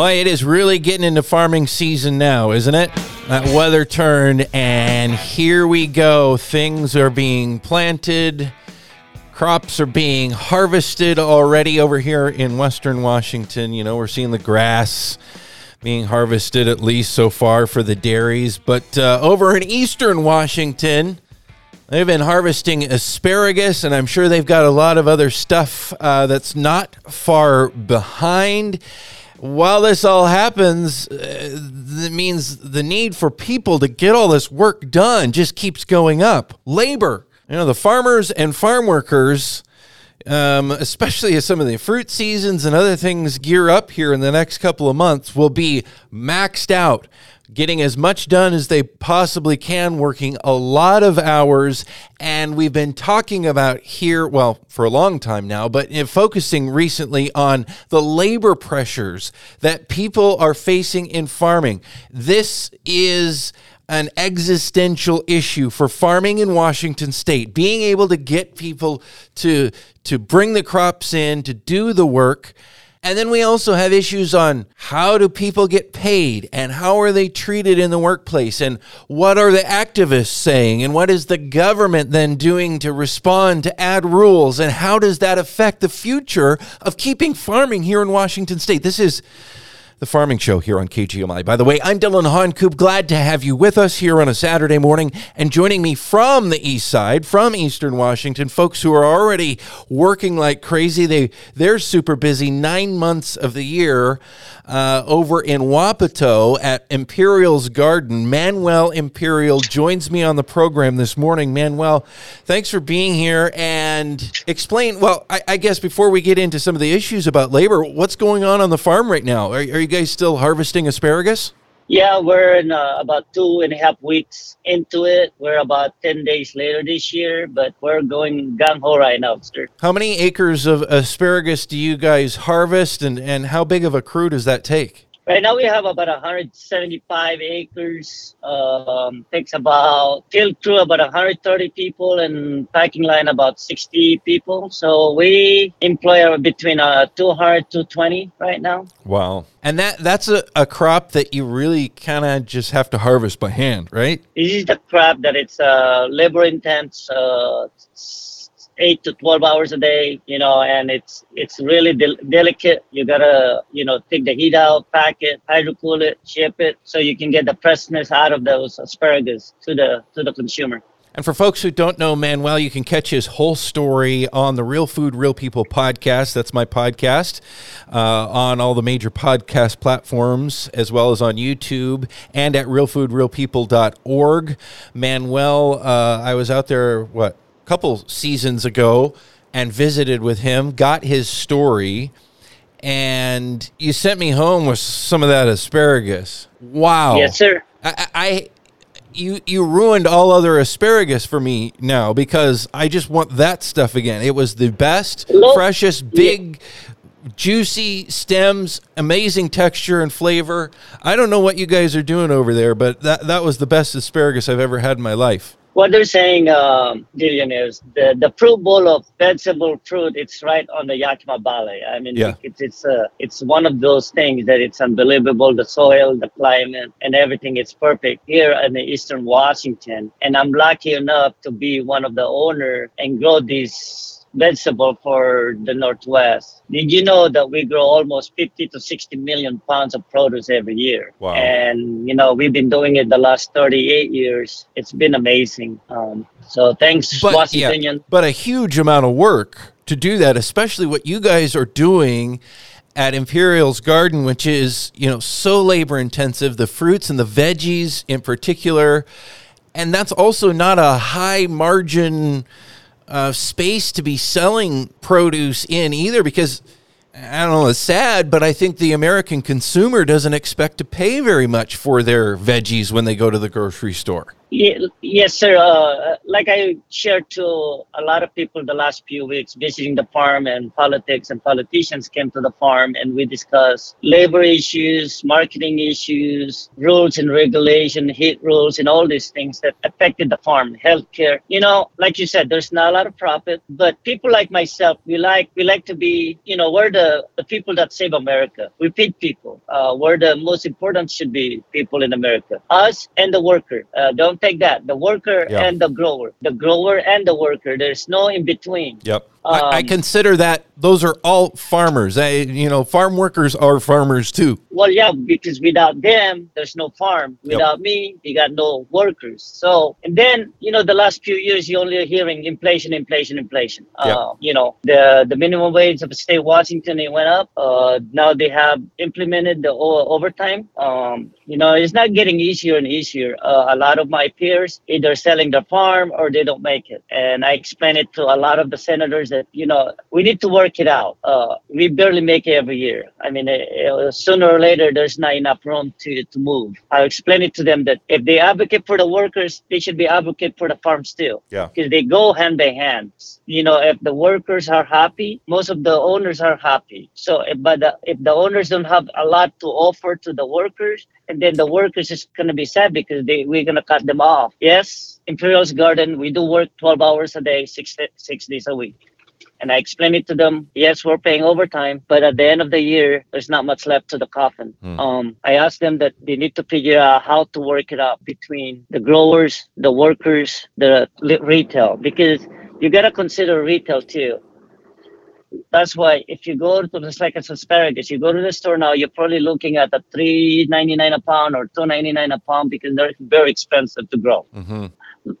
Well, it is really getting into farming season now, isn't it? That weather turned, and here we go. Things are being planted, crops are being harvested already over here in Western Washington. You know, we're seeing the grass being harvested at least so far for the dairies. But uh, over in Eastern Washington, they've been harvesting asparagus, and I'm sure they've got a lot of other stuff uh, that's not far behind. While this all happens, uh, it means the need for people to get all this work done just keeps going up. Labor, you know, the farmers and farm workers, um, especially as some of the fruit seasons and other things gear up here in the next couple of months, will be maxed out getting as much done as they possibly can, working a lot of hours. And we've been talking about here, well, for a long time now, but focusing recently on the labor pressures that people are facing in farming. This is an existential issue for farming in Washington state being able to get people to to bring the crops in to do the work and then we also have issues on how do people get paid and how are they treated in the workplace and what are the activists saying and what is the government then doing to respond to add rules and how does that affect the future of keeping farming here in Washington state. This is the Farming Show here on KGMI. By the way, I'm Dillon Honcoop. Glad to have you with us here on a Saturday morning. And joining me from the east side, from Eastern Washington, folks who are already working like crazy. They they're super busy nine months of the year uh, over in Wapato at Imperial's Garden. Manuel Imperial joins me on the program this morning. Manuel, thanks for being here and explain. Well, I, I guess before we get into some of the issues about labor, what's going on on the farm right now? Are, are you guys still harvesting asparagus? Yeah, we're in uh, about two and a half weeks into it. We're about 10 days later this year, but we're going gung ho right now, sir. How many acres of asparagus do you guys harvest, and, and how big of a crew does that take? Right now we have about 175 acres. Um, takes about field crew about 130 people and packing line about 60 people. So we employ between uh, 200 to 20 right now. Wow. And that that's a, a crop that you really kind of just have to harvest by hand, right? This is the crop that it's uh, labor intense. Uh, eight to 12 hours a day, you know, and it's, it's really del- delicate. You gotta, you know, take the heat out, pack it, hydrocool it, ship it, so you can get the freshness out of those asparagus to the, to the consumer. And for folks who don't know Manuel, you can catch his whole story on the Real Food, Real People podcast. That's my podcast uh, on all the major podcast platforms, as well as on YouTube and at realfoodrealpeople.org. Manuel, uh, I was out there, what, couple seasons ago and visited with him, got his story, and you sent me home with some of that asparagus. Wow. Yes, sir. I, I you you ruined all other asparagus for me now because I just want that stuff again. It was the best, freshest, big, yeah. juicy stems, amazing texture and flavor. I don't know what you guys are doing over there, but that that was the best asparagus I've ever had in my life what they're saying, um, Dillon, is the, the fruit bowl of vegetable fruit. It's right on the Yakima Valley. I mean, yeah. it's it's uh, it's one of those things that it's unbelievable. The soil, the climate, and everything. is perfect here in the Eastern Washington, and I'm lucky enough to be one of the owner and grow these vegetable for the Northwest. Did you know that we grow almost 50 to 60 million pounds of produce every year? Wow. And, you know, we've been doing it the last 38 years. It's been amazing. Um, so thanks, but, Washingtonian. Yeah, but a huge amount of work to do that, especially what you guys are doing at Imperial's Garden, which is, you know, so labor intensive, the fruits and the veggies in particular. And that's also not a high margin uh, space to be selling produce in either because I don't know, it's sad, but I think the American consumer doesn't expect to pay very much for their veggies when they go to the grocery store. Yes, sir. Uh, like I shared to a lot of people the last few weeks visiting the farm and politics and politicians came to the farm and we discussed labor issues, marketing issues, rules and regulation, heat rules, and all these things that affected the farm, healthcare. You know, like you said, there's not a lot of profit, but people like myself, we like we like to be, you know, we're the, the people that save America. We feed people. Uh, we're the most important should be people in America. Us and the worker. Uh, don't take that. The worker and the grower. The grower and the worker. There's no in between. Yep. Um, I, I, consider that those are all farmers. I, you know, farm workers are farmers too. Well, yeah, because without them, there's no farm. Without yep. me, you got no workers. So, and then you know, the last few years, you only are hearing inflation, inflation, inflation. Yep. Uh, you know, the the minimum wage of the state of Washington it went up. Uh, now they have implemented the overtime. Um, you know, it's not getting easier and easier. Uh, a lot of my peers either selling their farm or they don't make it, and I explain it to a lot of the senators that you know we need to work it out. Uh, we barely make it every year. I mean, uh, sooner or later, there's not enough room to to move. I explain it to them that if they advocate for the workers, they should be advocate for the farms too. Yeah, because they go hand by hand. You know, if the workers are happy, most of the owners are happy. So, if, but the, if the owners don't have a lot to offer to the workers, and then the workers is going to be sad because they we're going to cut them off. Yes, Imperial's Garden, we do work 12 hours a day, six six days a week. And I explained it to them. Yes, we're paying overtime, but at the end of the year, there's not much left to the coffin. Mm. Um, I asked them that they need to figure out how to work it out between the growers, the workers, the retail, because you got to consider retail too. That's why if you go to the like asparagus, you go to the store now, you're probably looking at a three ninety nine a pound or two ninety nine a pound because they're very expensive to grow. Mm-hmm.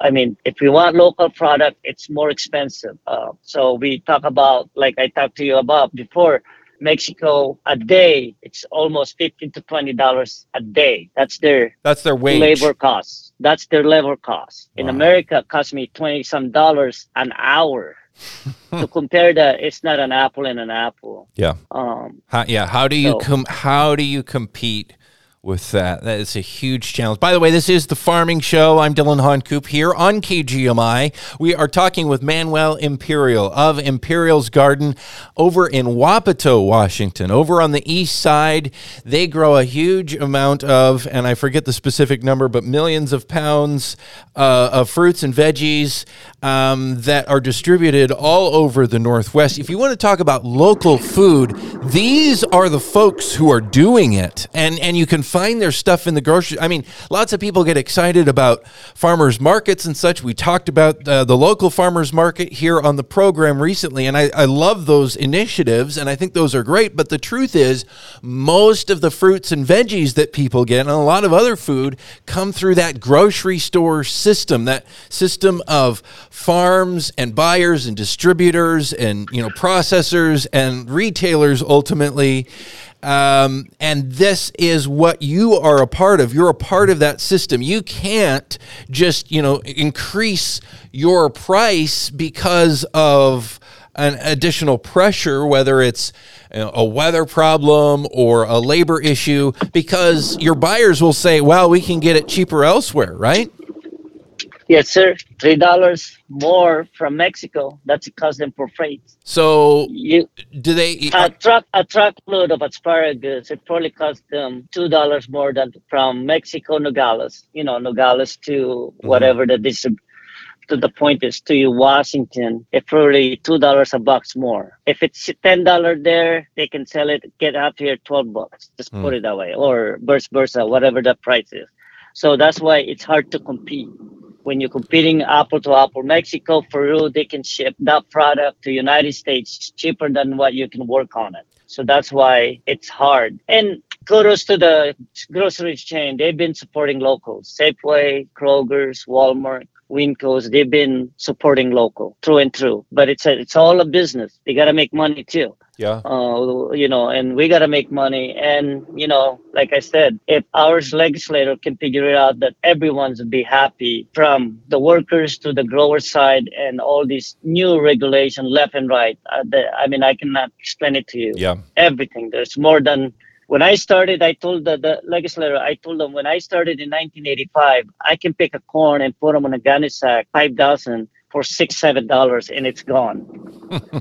I mean, if we want local product, it's more expensive. Uh, so we talk about, like I talked to you about before, Mexico a day, it's almost fifteen to twenty dollars a day. That's their that's their wage labor costs. That's their labor cost. In America, it costs me twenty some dollars an hour. to compare that, it's not an apple and an apple. Yeah. Um. How, yeah. How do you so, com- How do you compete? With that. That is a huge challenge. By the way, this is the Farming Show. I'm Dillon Honcoop here on KGMI. We are talking with Manuel Imperial of Imperial's Garden over in Wapato, Washington. Over on the east side, they grow a huge amount of, and I forget the specific number, but millions of pounds uh, of fruits and veggies um, that are distributed all over the Northwest. If you want to talk about local food, these are the folks who are doing it. And, and you can find their stuff in the grocery. I mean, lots of people get excited about farmers markets and such. We talked about uh, the local farmers market here on the program recently, and I, I love those initiatives, and I think those are great. But the truth is, most of the fruits and veggies that people get, and a lot of other food, come through that grocery store system, that system of farms and buyers and distributors and you know processors and retailers ultimately um, and this is what you are a part of. You're a part of that system. You can't just, you know, increase your price because of an additional pressure, whether it's a weather problem or a labor issue, because your buyers will say, well, we can get it cheaper elsewhere, right? Yes, sir. Three dollars more from Mexico. That's it cost them for freight. So you do they a truck a truckload of asparagus? It probably cost them two dollars more than from Mexico Nogales. You know, Nogales to mm-hmm. whatever the distrib- to the point is to you Washington. It's probably two dollars a box more. If it's ten dollar there, they can sell it get up here twelve bucks. Just mm. put it that way, or vice versa, whatever the price is. So that's why it's hard to compete when you're competing apple to apple mexico peru they can ship that product to united states cheaper than what you can work on it so that's why it's hard and kudos to the grocery chain they've been supporting locals safeway kroger's walmart Winco's, they've been supporting local through and through. But it's a, it's all a business. They got to make money too. Yeah. Uh, you know, and we got to make money. And, you know, like I said, if our legislator can figure it out that everyone's be happy from the workers to the grower side and all these new regulation left and right. Uh, the, I mean, I cannot explain it to you. Yeah. Everything. There's more than when I started, I told the, the legislator, I told them when I started in 1985, I can pick a corn and put them on a gunny sack, 5,000 for six, seven dollars and it's gone.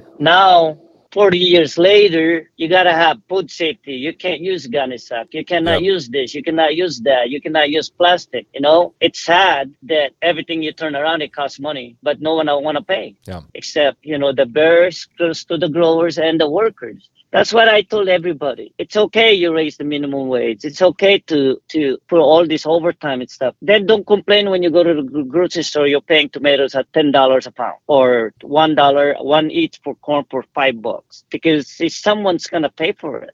now 40 years later, you got to have food safety. You can't use gunny sack. You cannot yep. use this. You cannot use that. You cannot use plastic. You know, it's sad that everything you turn around, it costs money, but no one will want to pay. Yeah. Except, you know, the bears to the growers and the workers. That's what I told everybody. It's okay you raise the minimum wage. It's okay to to put all this overtime and stuff. Then don't complain when you go to the grocery store. You're paying tomatoes at ten dollars a pound or one dollar one each for corn for five bucks because someone's gonna pay for it.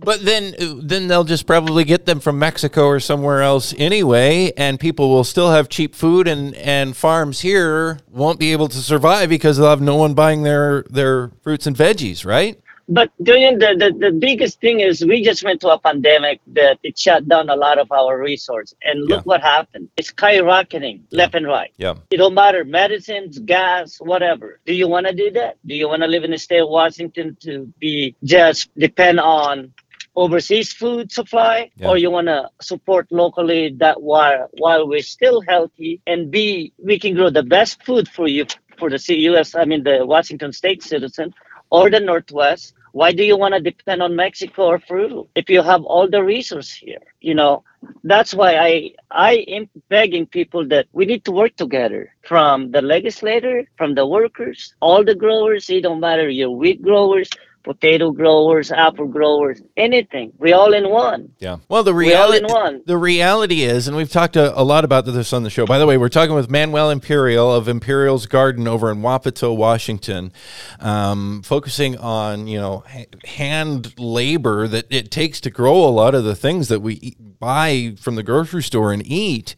But then, then they'll just probably get them from Mexico or somewhere else anyway, and people will still have cheap food, and and farms here won't be able to survive because they'll have no one buying their their fruits and veggies, right? But during the, the, the biggest thing is we just went to a pandemic that it shut down a lot of our resources and look yeah. what happened. It's skyrocketing yeah. left and right. Yeah. It don't matter medicines gas whatever. Do you want to do that? Do you want to live in the state of washington to be just depend on overseas food supply? Yeah. or you want to support locally that while while we're still healthy and b we can grow the best food for you for the us i mean the washington state citizen or the northwest why do you want to depend on Mexico or Peru if you have all the resources here? You know, that's why I I am begging people that we need to work together from the legislator, from the workers, all the growers. It don't matter your wheat growers, potato growers, apple growers, anything. We all in one. Yeah. Well, the reality the reality is, and we've talked a, a, lot about this on the show. By the way, we're talking with Manuel Imperial of Imperial's Garden over in Wapato, Washington, um, focusing on you know hand labor that it takes to grow a lot of the things that we buy from the grocery store and eat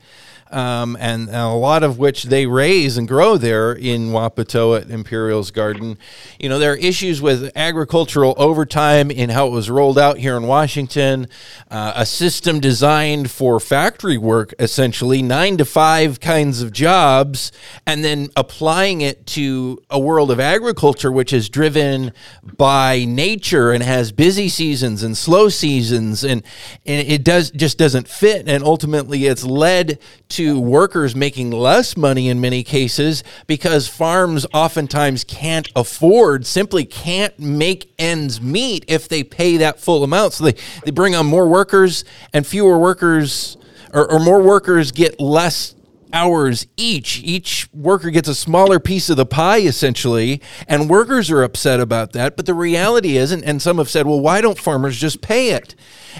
um, and a lot of which they raise and grow there in Wapato at Imperial's Garden. You know, there are issues with agricultural overtime in how it was rolled out here in Washington, uh, a system designed for factory work, essentially, nine to five kinds of jobs, and then applying it to a world of agriculture, which is driven by nature and has busy seasons and slow seasons, and, and it does just doesn't fit. And ultimately, it's led to to workers making less money in many cases because farms oftentimes can't afford, simply can't make ends meet if they pay that full amount. So they, they bring on more workers and fewer workers or, or more workers get less hours each. Each worker gets a smaller piece of the pie, essentially, and workers are upset about that. But the reality is, and, and some have said, well, why don't farmers just pay it?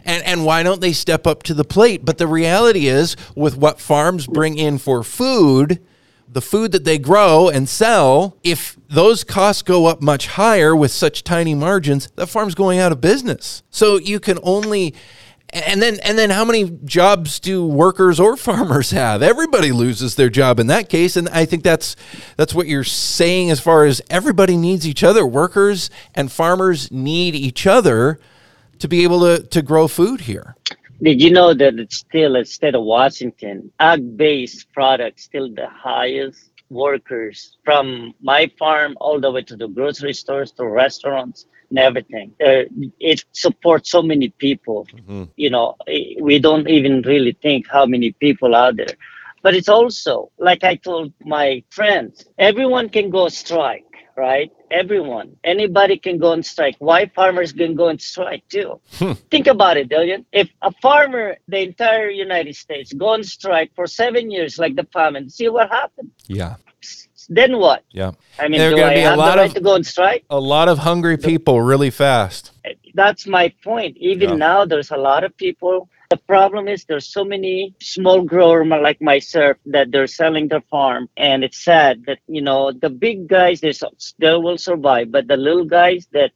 And, and why don't they step up to the plate? But the reality is, with what farms bring in for food, the food that they grow and sell, if those costs go up much higher with such tiny margins, that farm's going out of business. So you can only and then and then how many jobs do workers or farmers have? Everybody loses their job in that case and i think that's that's what you're saying as far as everybody needs each other. Workers and farmers need each other to be able to, to grow food here. Did you know that it's still, a state of Washington, ag based products still the highest workers from my farm all the way to the grocery stores to restaurants and everything. Uh, it supports so many people. Mm-hmm. You know, we don't even really think how many people are there. But it's also, like I told my friends, everyone can go strike right? Everyone, anybody can go on strike. Why farmers can go on strike too? Hmm. Think about it, Dillian. If a farmer, the entire United States, go on strike for seven years, like the famine, see what happens. Yeah. Then what? Yeah. I mean, there do I have the right of, to go on strike? A lot of hungry people really fast. That's my point. Even yeah. now, there's a lot of people the problem is there's so many small grower like myself that they're selling their farm, and it's sad that you know the big guys they still will survive, but the little guys that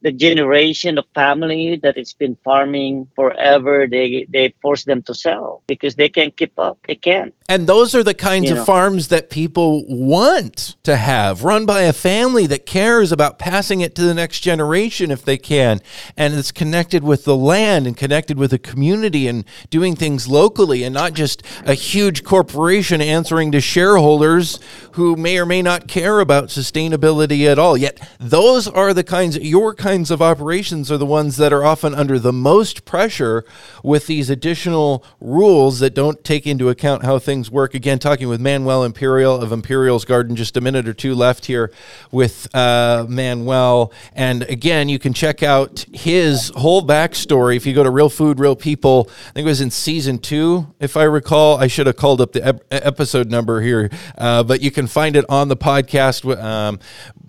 the generation of family that has been farming forever, they they force them to sell because they can't keep up. They can't. And those are the kinds you of know. farms that people want to have, run by a family that cares about passing it to the next generation if they can, and it's connected with the land and connected with the community and doing things locally and not just a huge corporation answering to shareholders who may or may not care about sustainability at all. Yet those are the kinds of kinds of operations are the ones that are often under the most pressure with these additional rules that don't take into account how things work. Again, talking with Manuel Imperial of Imperial's Garden, just a minute or two left here with uh, Manuel. And again, you can check out his whole backstory if you go to Real Food, Real People. I think it was in season two, if I recall. I should have called up the ep- episode number here, uh, but you can find it on the podcast. Um,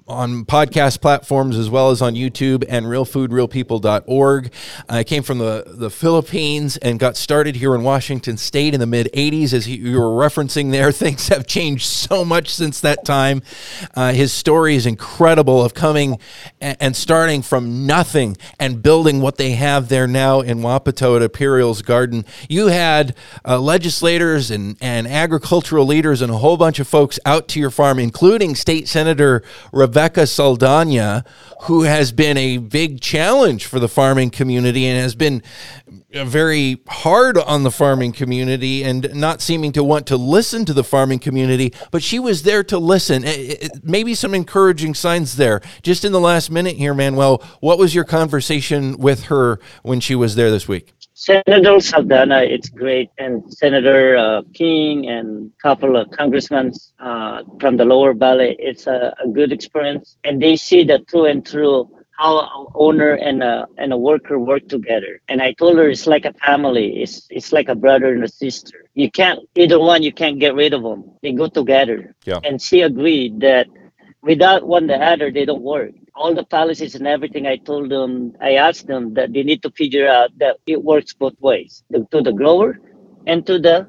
on podcast platforms as well as on YouTube and realfoodrealpeople.org. I came from the, the Philippines and got started here in Washington State in the mid 80s. As you were referencing there, things have changed so much since that time. Uh, his story is incredible of coming and, starting from nothing and building what they have there now in Wapato at Imperial's Garden. You had uh, legislators and, and agricultural leaders and a whole bunch of folks out to your farm, including State Senator Rebecca Saldaña, who has been a big challenge for the farming community and has been uh, very hard on the farming community and not seeming to want to listen to the farming community, but she was there to listen. Eh, eh, eh, maybe some encouraging signs there. Just in the last minute here, Manuel, what was your conversation with her when she was there this week? Senator Saldaña, it's great, and Senator uh, King and a couple of congressmen uh, from the lower valley. It's a, a, good experience, and they see the through and through how an owner and a and a worker work together. And I told her it's like a family. It's it's like a brother and a sister. You can't either one. You can't get rid of them. They go together. Yeah. And she agreed that without one the other, they don't work all the policies and everything I told them, I asked them that they need to figure out that it works both ways to the grower and to the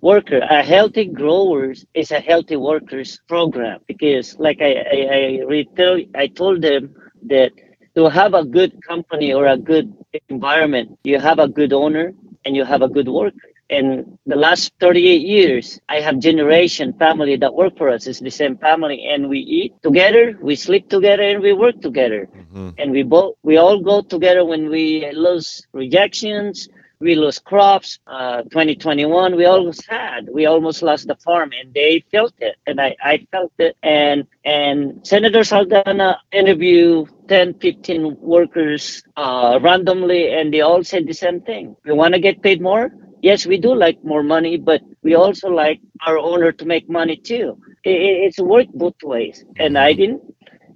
worker. A healthy growers is a healthy workers program because, like I, I, I, retail, I told them that to have a good company or a good environment, you have a good owner and you have a good worker in the last 38 years i have generation family that work for us. It's the same family and we eat together we sleep together and we work together. Mm-hmm. and we both we all go together when we lose rejections we lose crops uh, 2021 we almost had we almost lost the farm and they felt it and i, I felt it. And and senator saldaña interview 10 15 workers uh, randomly and they all said the same thing. We want to get paid more yes, we do like more money, but we also like our owner to make money too. It, it's worked both ways, and I didn't.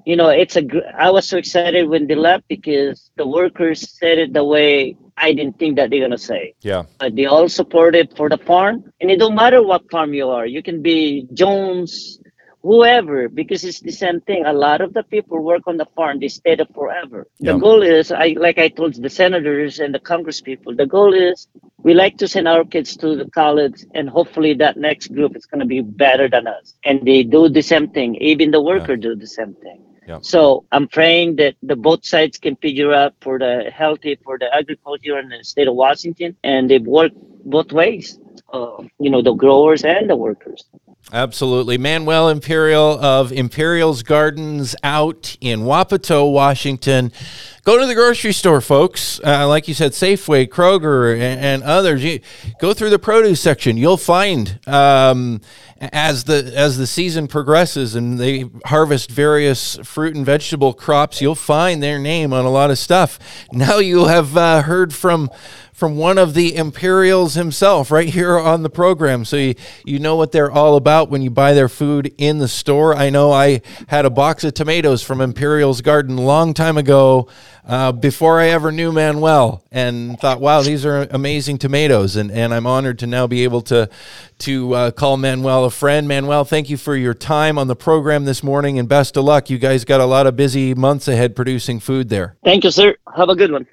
You know, it's a. I was so excited when they left because the workers said it the way I didn't think that they're gonna say. Yeah. But they all supported for the farm, and it don't matter what farm you are. You can be Jones, whoever, because it's the same thing. A lot of the people work on the farm, they stay there forever. The goal is, I like I told the senators and the Congress people, the goal is we like to send our kids to the college, and hopefully that next group is going to be better than us. And they do the same thing. Even the worker yeah. do the same thing. Yeah. So I'm praying that the both sides can figure out for the healthy for the agriculture in the state of Washington, and they work both ways. Uh, you know, the growers and the workers. Absolutely. Manuel Imperial of Imperial's Gardens out in Wapato, Washington. Go to the grocery store, folks. Uh, like you said, Safeway, Kroger, and, and others. You, go through the produce section. You'll find um, as the as the season progresses and they harvest various fruit and vegetable crops, you'll find their name on a lot of stuff. Now you have uh, heard from from one of the Imperials himself right here on the program. So you, you know what they're all about when you buy their food in the store. I know I had a box of tomatoes from Imperial's Garden a long time ago uh, before I ever knew Manuel and thought, wow, these are amazing tomatoes. And, and I'm honored to now be able to, to uh, call Manuel a friend. Manuel, thank you for your time on the program this morning and best of luck. You guys got a lot of busy months ahead producing food there. Thank you, sir. Have a good one.